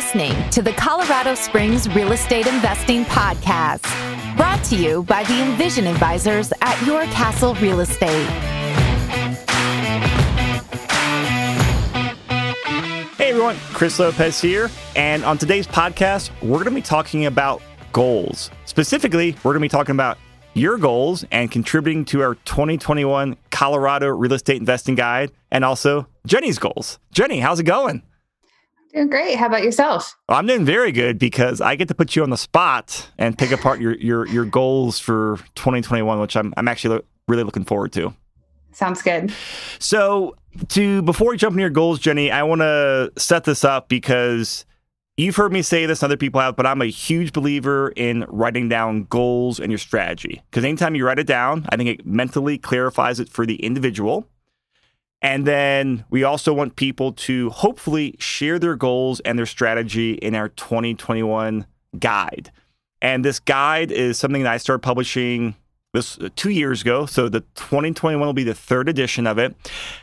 listening to the Colorado Springs Real Estate Investing Podcast, brought to you by the Envision Advisors at Your Castle Real Estate. Hey everyone, Chris Lopez here, and on today's podcast, we're going to be talking about goals. Specifically, we're going to be talking about your goals and contributing to our 2021 Colorado Real Estate Investing Guide and also Jenny's goals. Jenny, how's it going? Doing great. How about yourself? Well, I'm doing very good because I get to put you on the spot and pick apart your your your goals for 2021, which I'm I'm actually lo- really looking forward to. Sounds good. So, to before we jump into your goals, Jenny, I want to set this up because you've heard me say this, other people have, but I'm a huge believer in writing down goals and your strategy. Because anytime you write it down, I think it mentally clarifies it for the individual. And then we also want people to hopefully share their goals and their strategy in our 2021 guide. And this guide is something that I started publishing this uh, two years ago. So the 2021 will be the third edition of it.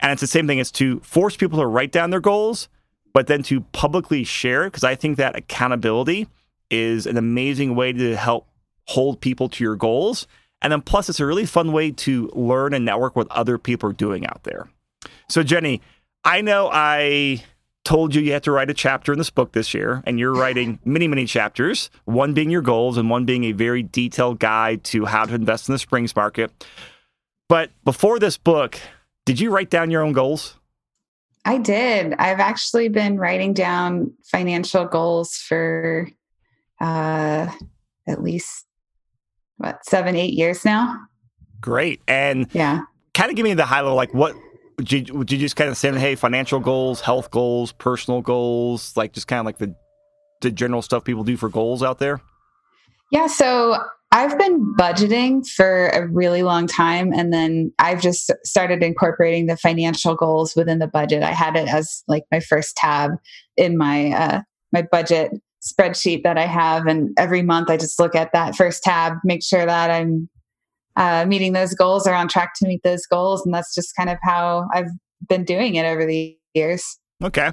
And it's the same thing. It's to force people to write down their goals, but then to publicly share it. Because I think that accountability is an amazing way to help hold people to your goals. And then plus, it's a really fun way to learn and network what other people are doing out there. So, Jenny, I know I told you you had to write a chapter in this book this year, and you're writing many, many chapters, one being your goals and one being a very detailed guide to how to invest in the Springs market. But before this book, did you write down your own goals? I did. I've actually been writing down financial goals for uh, at least what seven, eight years now. Great. And yeah, kind of give me the high level, like what would you, would you just kind of say, hey, financial goals, health goals, personal goals, like just kind of like the the general stuff people do for goals out there? Yeah. So I've been budgeting for a really long time. And then I've just started incorporating the financial goals within the budget. I had it as like my first tab in my, uh, my budget spreadsheet that I have. And every month I just look at that first tab, make sure that I'm uh, meeting those goals or on track to meet those goals. And that's just kind of how I've been doing it over the years. Okay.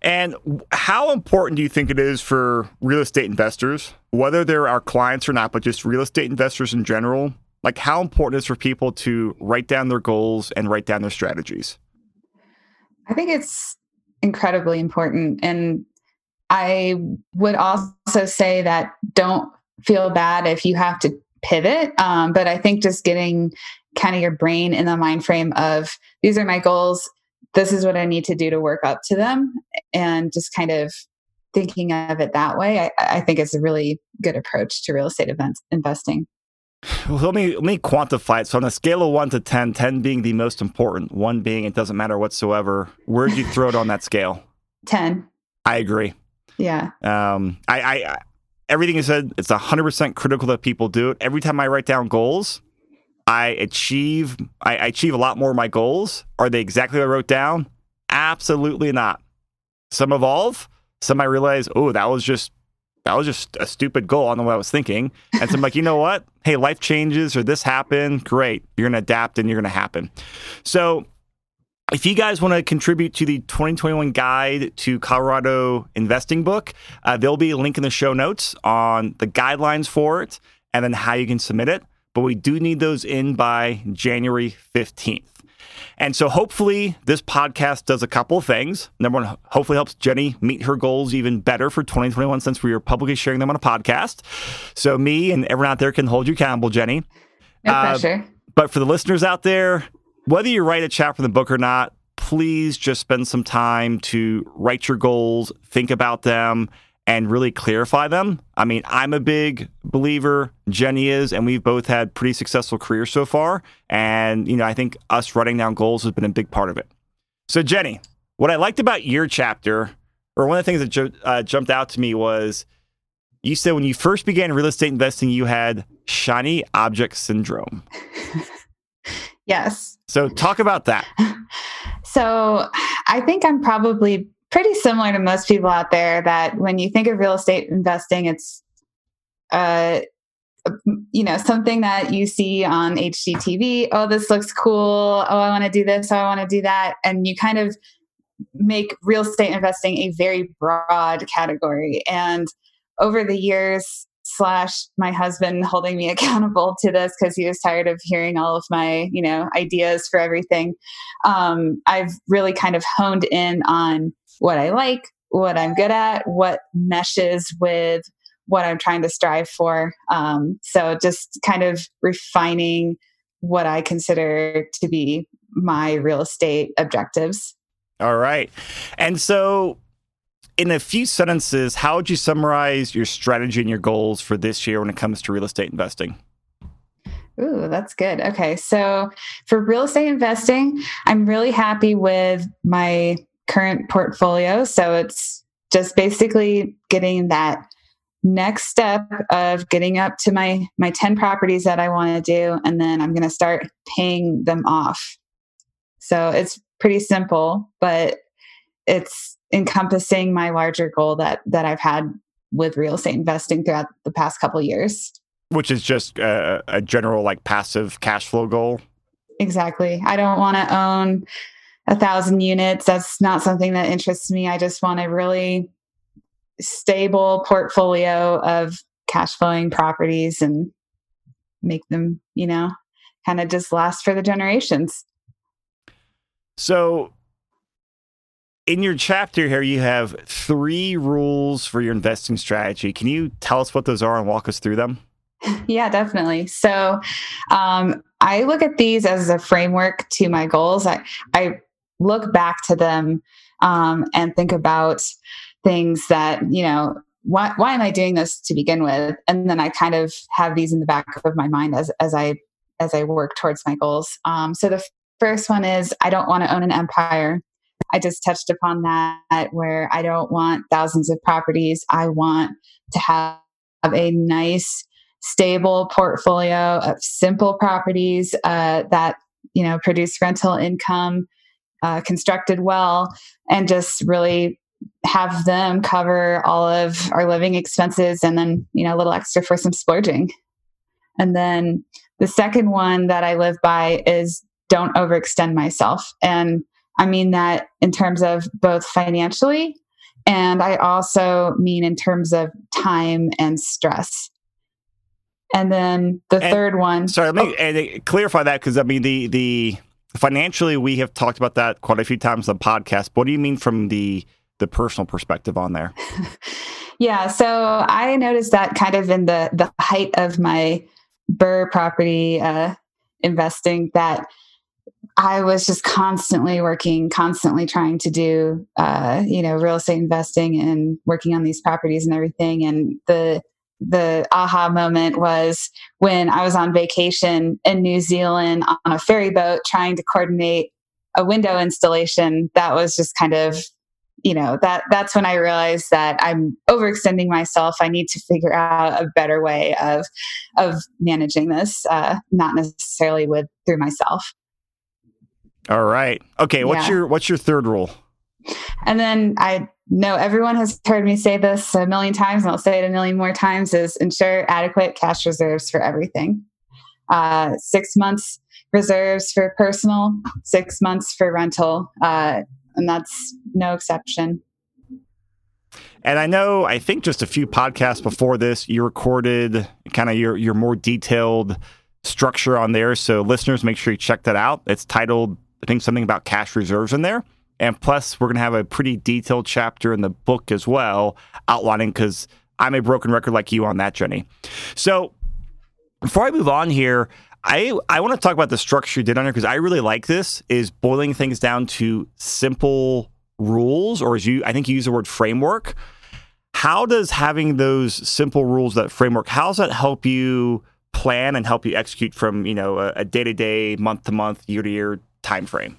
And how important do you think it is for real estate investors, whether they're our clients or not, but just real estate investors in general? Like, how important is for people to write down their goals and write down their strategies? I think it's incredibly important. And I would also say that don't feel bad if you have to pivot. Um, but I think just getting kind of your brain in the mind frame of these are my goals, this is what I need to do to work up to them, and just kind of thinking of it that way, I, I think is a really good approach to real estate events investing. Well, let me let me quantify it. So on a scale of one to 10, 10 being the most important, one being it doesn't matter whatsoever. Where'd you throw it on that scale? Ten. I agree. Yeah. Um, I, I everything you said, it's 100% critical that people do it. Every time I write down goals, I achieve I, I achieve a lot more of my goals. Are they exactly what I wrote down? Absolutely not. Some evolve. Some I realize, oh, that was just that was just a stupid goal. I don't know what I was thinking. And so I'm like, you know what? Hey, life changes or this happened. Great. You're gonna adapt and you're gonna happen. So if you guys want to contribute to the 2021 guide to Colorado investing book, uh, there'll be a link in the show notes on the guidelines for it and then how you can submit it. But we do need those in by January 15th. And so hopefully this podcast does a couple of things. Number one, hopefully helps Jenny meet her goals even better for 2021 since we are publicly sharing them on a podcast. So me and everyone out there can hold you accountable, Jenny. No uh, pressure. But for the listeners out there, whether you write a chapter in the book or not, please just spend some time to write your goals, think about them, and really clarify them. I mean, I'm a big believer, Jenny is, and we've both had pretty successful careers so far. And, you know, I think us writing down goals has been a big part of it. So, Jenny, what I liked about your chapter, or one of the things that uh, jumped out to me was you said when you first began real estate investing, you had shiny object syndrome. yes. So, talk about that. so, I think I'm probably pretty similar to most people out there that when you think of real estate investing, it's, uh, you know, something that you see on HGTV. Oh, this looks cool. Oh, I want to do this. Oh, I want to do that. And you kind of make real estate investing a very broad category. And over the years, slash my husband holding me accountable to this because he was tired of hearing all of my you know ideas for everything. Um, i've really kind of honed in on what i like what i'm good at what meshes with what i'm trying to strive for. Um, so just kind of refining what i consider to be my real estate objectives. All right. And so in a few sentences, how would you summarize your strategy and your goals for this year when it comes to real estate investing? Ooh, that's good. Okay. So for real estate investing, I'm really happy with my current portfolio. So it's just basically getting that next step of getting up to my my 10 properties that I want to do and then I'm going to start paying them off. So it's pretty simple, but it's encompassing my larger goal that that I've had with real estate investing throughout the past couple years. Which is just a, a general like passive cash flow goal. Exactly. I don't want to own a thousand units. That's not something that interests me. I just want a really stable portfolio of cash flowing properties and make them, you know, kind of just last for the generations. So in your chapter here, you have three rules for your investing strategy. Can you tell us what those are and walk us through them? Yeah, definitely. So um, I look at these as a framework to my goals. I, I look back to them um, and think about things that, you know, why, why am I doing this to begin with? And then I kind of have these in the back of my mind as, as I as I work towards my goals. Um, so the first one is I don't want to own an empire. I just touched upon that where I don't want thousands of properties. I want to have a nice, stable portfolio of simple properties uh, that you know produce rental income, uh, constructed well, and just really have them cover all of our living expenses, and then you know a little extra for some splurging. And then the second one that I live by is don't overextend myself. And I mean that in terms of both financially, and I also mean in terms of time and stress. And then the and, third one. Sorry, let me oh, clarify that because I mean the the financially we have talked about that quite a few times on the podcast. What do you mean from the the personal perspective on there? yeah, so I noticed that kind of in the the height of my BRRRR property uh, investing that I was just constantly working, constantly trying to do, uh, you know, real estate investing and working on these properties and everything. And the the aha moment was when I was on vacation in New Zealand on a ferry boat trying to coordinate a window installation. That was just kind of, you know, that that's when I realized that I'm overextending myself. I need to figure out a better way of of managing this, uh, not necessarily with through myself. All right. Okay. What's yeah. your What's your third rule? And then I know everyone has heard me say this a million times, and I'll say it a million more times: is ensure adequate cash reserves for everything. Uh, six months reserves for personal, six months for rental, uh, and that's no exception. And I know, I think just a few podcasts before this, you recorded kind of your your more detailed structure on there. So listeners, make sure you check that out. It's titled I think something about cash reserves in there. And plus, we're going to have a pretty detailed chapter in the book as well, outlining because I'm a broken record like you on that, Jenny. So before I move on here, I, I want to talk about the structure you did on here because I really like this is boiling things down to simple rules, or as you I think you use the word framework. How does having those simple rules, that framework, how does that help you plan and help you execute from you know a day to day, month to month, year to year time frame?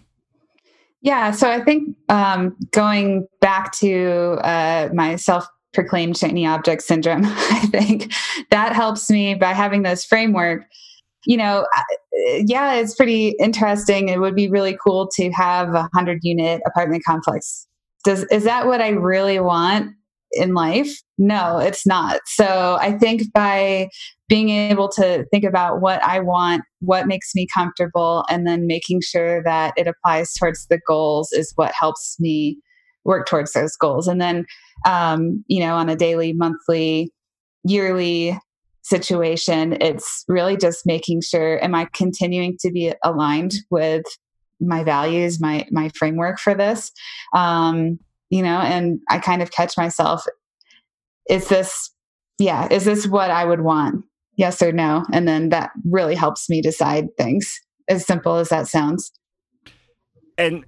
Yeah, so I think um, going back to uh, my self proclaimed shiny object syndrome, I think that helps me by having those framework. You know, yeah, it's pretty interesting. It would be really cool to have a hundred unit apartment complex. Does is that what I really want? In life? No, it's not. So I think by being able to think about what I want, what makes me comfortable, and then making sure that it applies towards the goals is what helps me work towards those goals. And then, um, you know, on a daily, monthly, yearly situation, it's really just making sure am I continuing to be aligned with my values, my my framework for this. Um, you know, and I kind of catch myself, is this yeah, is this what I would want? Yes or no? And then that really helps me decide things. As simple as that sounds. And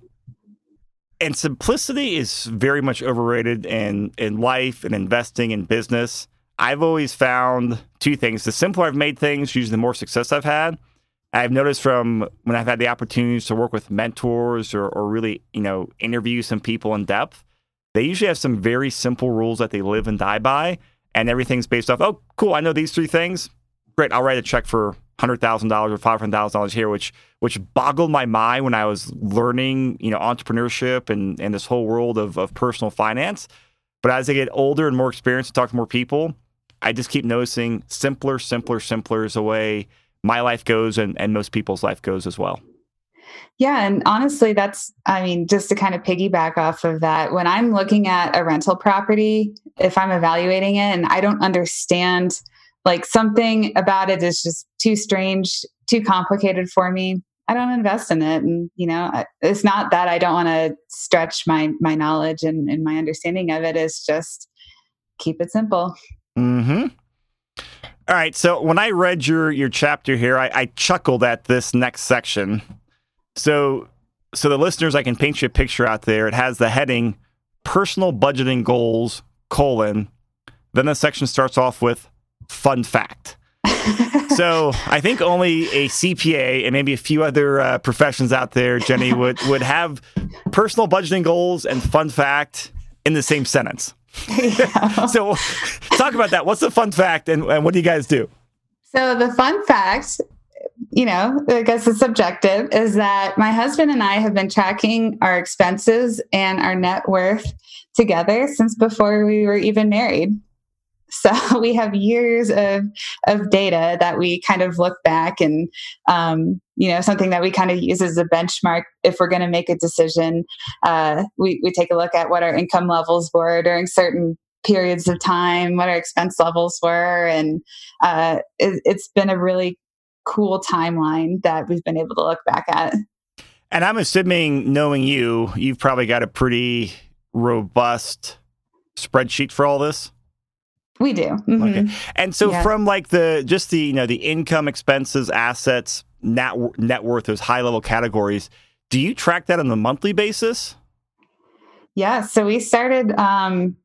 and simplicity is very much overrated in in life and investing in business. I've always found two things. The simpler I've made things, usually the more success I've had. I've noticed from when I've had the opportunities to work with mentors or, or really, you know, interview some people in depth, they usually have some very simple rules that they live and die by. And everything's based off, oh, cool, I know these three things. Great, I'll write a check for hundred thousand dollars or five hundred thousand dollars here, which which boggled my mind when I was learning, you know, entrepreneurship and, and this whole world of, of personal finance. But as I get older and more experienced and talk to more people, I just keep noticing simpler, simpler, simpler is the way my life goes and, and most people's life goes as well. Yeah. And honestly, that's, I mean, just to kind of piggyback off of that, when I'm looking at a rental property, if I'm evaluating it and I don't understand, like something about it is just too strange, too complicated for me, I don't invest in it. And, you know, it's not that I don't want to stretch my, my knowledge and, and my understanding of it. It's just keep it simple. Hmm. All right. So when I read your your chapter here, I, I chuckled at this next section. So so the listeners, I can paint you a picture out there. It has the heading "Personal Budgeting Goals: colon." Then the section starts off with "Fun Fact." so I think only a CPA and maybe a few other uh, professions out there, Jenny, would would have personal budgeting goals and fun fact in the same sentence. so talk about that. What's the fun fact and, and what do you guys do? So the fun fact, you know, I guess it's subjective, is that my husband and I have been tracking our expenses and our net worth together since before we were even married. So we have years of of data that we kind of look back and um, you know something that we kind of use as a benchmark if we're going to make a decision. Uh, we we take a look at what our income levels were during certain periods of time, what our expense levels were, and uh, it, it's been a really cool timeline that we've been able to look back at. And I'm assuming, knowing you, you've probably got a pretty robust spreadsheet for all this. We do. Mm-hmm. Okay. And so yeah. from like the just the you know the income, expenses, assets, net net worth, those high level categories, do you track that on a monthly basis? Yeah. So we started um,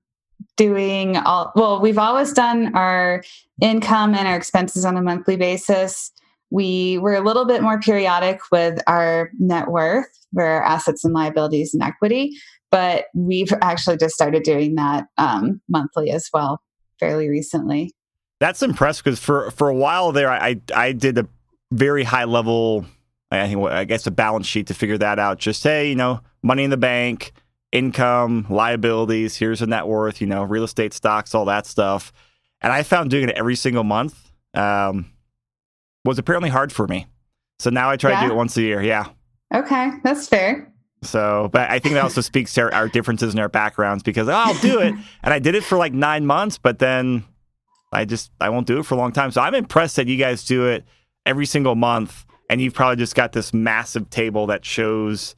doing all. Well, we've always done our income and our expenses on a monthly basis. We were a little bit more periodic with our net worth, for assets and liabilities and equity, but we've actually just started doing that um, monthly as well fairly recently. That's impressive because for for a while there, I I did a very high level, I think I guess a balance sheet to figure that out. Just say you know money in the bank, income, liabilities. Here's a net worth. You know, real estate, stocks, all that stuff. And I found doing it every single month um, was apparently hard for me. So now I try yeah. to do it once a year. Yeah. Okay, that's fair. So, but I think that also speaks to our, our differences in our backgrounds because oh, I'll do it, and I did it for like nine months, but then I just I won't do it for a long time. So I'm impressed that you guys do it every single month, and you've probably just got this massive table that shows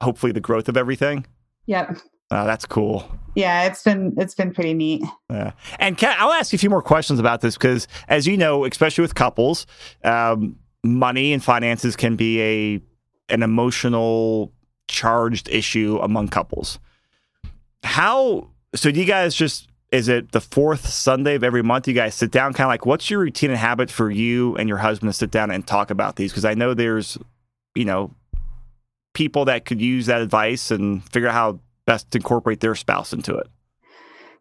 hopefully the growth of everything. Yep. Oh, that's cool. Yeah, it's been it's been pretty neat. Yeah, and Kat, I'll ask you a few more questions about this because, as you know, especially with couples, um, money and finances can be a an emotional charged issue among couples. How so? Do you guys just is it the fourth Sunday of every month? You guys sit down, kind of like what's your routine and habit for you and your husband to sit down and talk about these? Because I know there's, you know, people that could use that advice and figure out how best to incorporate their spouse into it.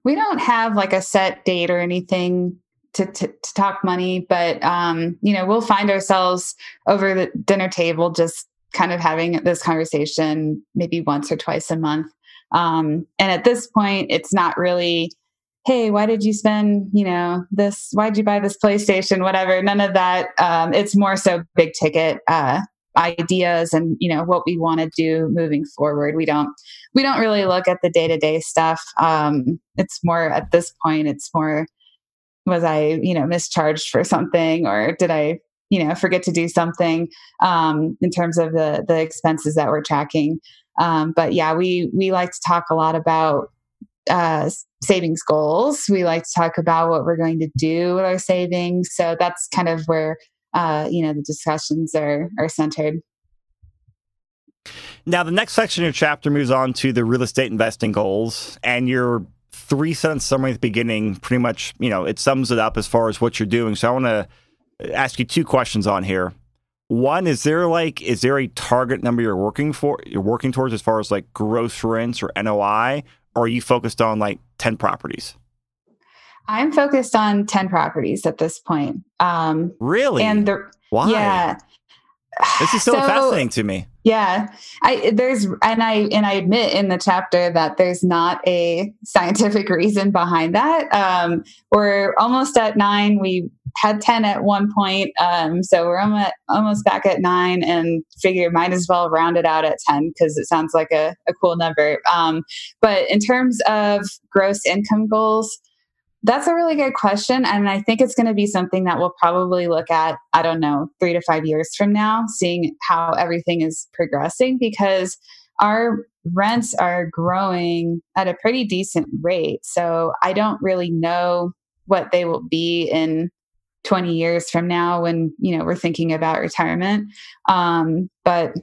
We don't have like a set date or anything to, to, to talk money, but um, you know, we'll find ourselves over the dinner table just kind of having this conversation maybe once or twice a month. Um, and at this point, it's not really hey, why did you spend, you know, this, why did you buy this PlayStation, whatever. None of that. Um, it's more so big ticket uh, ideas and, you know, what we want to do moving forward. We don't, we don't really look at the day to day stuff. Um, it's more at this point, it's more, was I, you know, mischarged for something or did I, you know, forget to do something um, in terms of the the expenses that we're tracking. Um, but yeah, we we like to talk a lot about uh, savings goals. We like to talk about what we're going to do with our savings. So that's kind of where uh, you know the discussions are are centered. Now, the next section of your chapter moves on to the real estate investing goals, and your three sentence summary at the beginning pretty much, you know, it sums it up as far as what you're doing. So I want to ask you two questions on here. One, is there like is there a target number you're working for you're working towards as far as like gross rents or NOI, or are you focused on like 10 properties? I'm focused on 10 properties at this point. Um, really? And the, why? Yeah. This is so, so fascinating to me. Yeah. I there's and I and I admit in the chapter that there's not a scientific reason behind that. Um, we're almost at nine. We had 10 at one point. Um, so we're almost, almost back at nine and figure might as well round it out at 10 because it sounds like a, a cool number. Um, but in terms of gross income goals, that's a really good question. And I think it's going to be something that we'll probably look at, I don't know, three to five years from now, seeing how everything is progressing because our rents are growing at a pretty decent rate. So I don't really know what they will be in 20 years from now when you know we're thinking about retirement um, but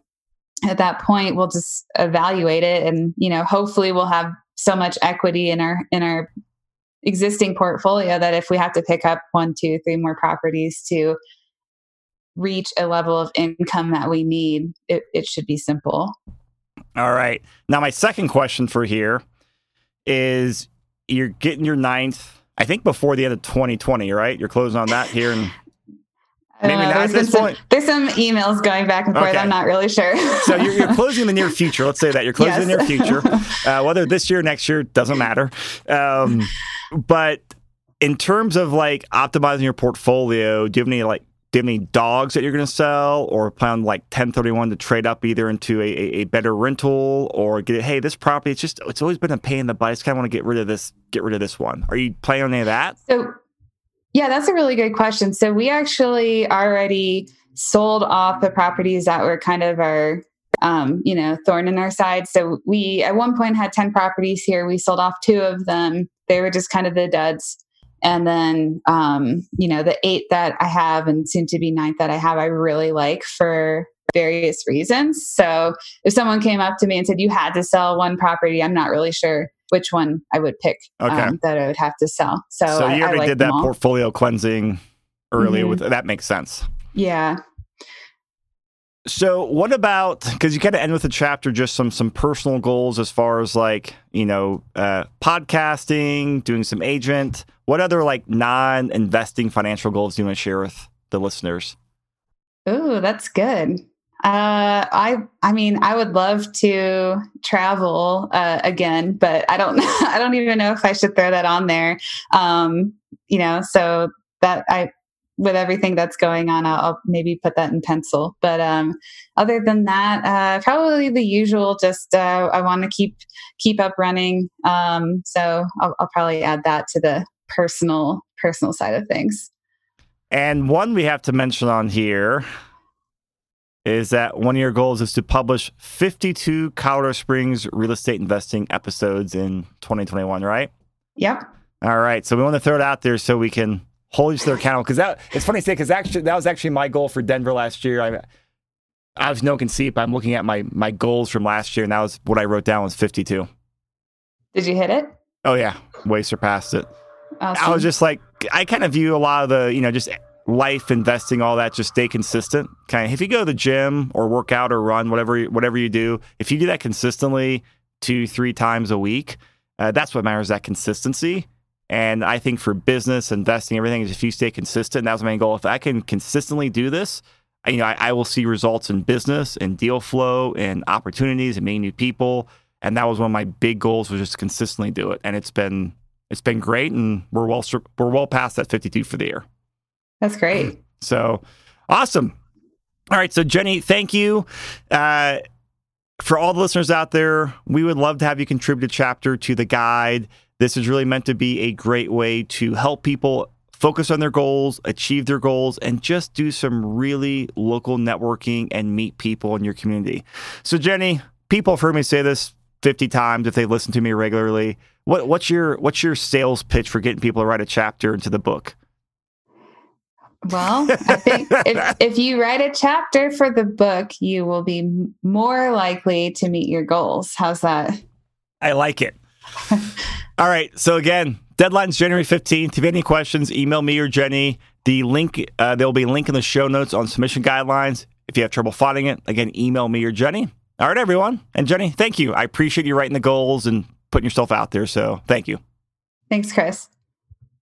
at that point we'll just evaluate it and you know hopefully we'll have so much equity in our in our existing portfolio that if we have to pick up one two three more properties to reach a level of income that we need it, it should be simple all right now my second question for here is you're getting your ninth I think before the end of 2020, right? You're closing on that here and maybe not at this some, point. There's some emails going back and forth. Okay. I'm not really sure. so you're, you're, closing in the near future. Let's say that you're closing yes. in the near future. Uh, whether this year, next year, doesn't matter. Um, but in terms of like optimizing your portfolio, do you have any like do you have any dogs that you're going to sell or plan like 1031 to trade up either into a, a, better rental or get it hey this property it's just it's always been a pain in the butt i just kind of want to get rid of this get rid of this one are you planning on any of that so yeah that's a really good question. So we actually already sold off the properties that were kind of our um, you know thorn in our side. So we at one point had 10 properties here. We sold off two of them. They were just kind of the duds. And then, um, you know, the eight that I have and soon to be ninth that I have, I really like for various reasons. So if someone came up to me and said, you had to sell one property, I'm not really sure which one I would pick okay. um, that I would have to sell. So, so I, you already like did that portfolio cleansing earlier mm-hmm. with that makes sense. Yeah. So what about because you kind of end with a chapter just some some personal goals as far as like you know uh, podcasting, doing some agent. What other like non investing financial goals do you want to share with the listeners? Oh, that's good. Uh, I I mean, I would love to travel uh, again, but I don't I don't even know if I should throw that on there. Um, you know, so that I with everything that's going on, I'll, I'll, maybe put that in pencil. But um, other than that, uh, probably the usual. Just uh, I want to keep keep up running. Um, so I'll, I'll probably add that to the personal personal side of things. And one we have to mention on here is that one of your goals is to publish 52 Colorado Springs real estate investing episodes in 2021, right? Yep. All right. So we want to throw it out there so we can hold each other accountable because that it's funny to say because actually that was actually my goal for Denver last year. I I was no conceit, but I'm looking at my my goals from last year, and that was what I wrote down was 52. Did you hit it? Oh yeah, way surpassed it. Awesome. I was just like, I kind of view a lot of the, you know, just life investing, all that. Just stay consistent. Kind of, if you go to the gym or work out or run, whatever whatever you do, if you do that consistently, two three times a week, uh, that's what matters. That consistency. And I think for business, investing, everything is if you stay consistent, that was my main goal. If I can consistently do this, I, you know, I, I, will see results in business and deal flow and opportunities and meeting new people. And that was one of my big goals was just consistently do it. And it's been it's been great, and we're well we're well past that 52 for the year. That's great. So awesome. All right, so Jenny, thank you. Uh, for all the listeners out there, we would love to have you contribute a chapter to the guide. This is really meant to be a great way to help people focus on their goals, achieve their goals, and just do some really local networking and meet people in your community. So, Jenny, people have heard me say this 50 times if they listen to me regularly. What, what's your what's your sales pitch for getting people to write a chapter into the book? Well, I think if, if you write a chapter for the book, you will be more likely to meet your goals. How's that? I like it. All right. So, again, deadline's January 15th. If you have any questions, email me or Jenny. The link, uh, there'll be a link in the show notes on submission guidelines. If you have trouble finding it, again, email me or Jenny. All right, everyone. And Jenny, thank you. I appreciate you writing the goals and putting yourself out there. So, thank you. Thanks, Chris.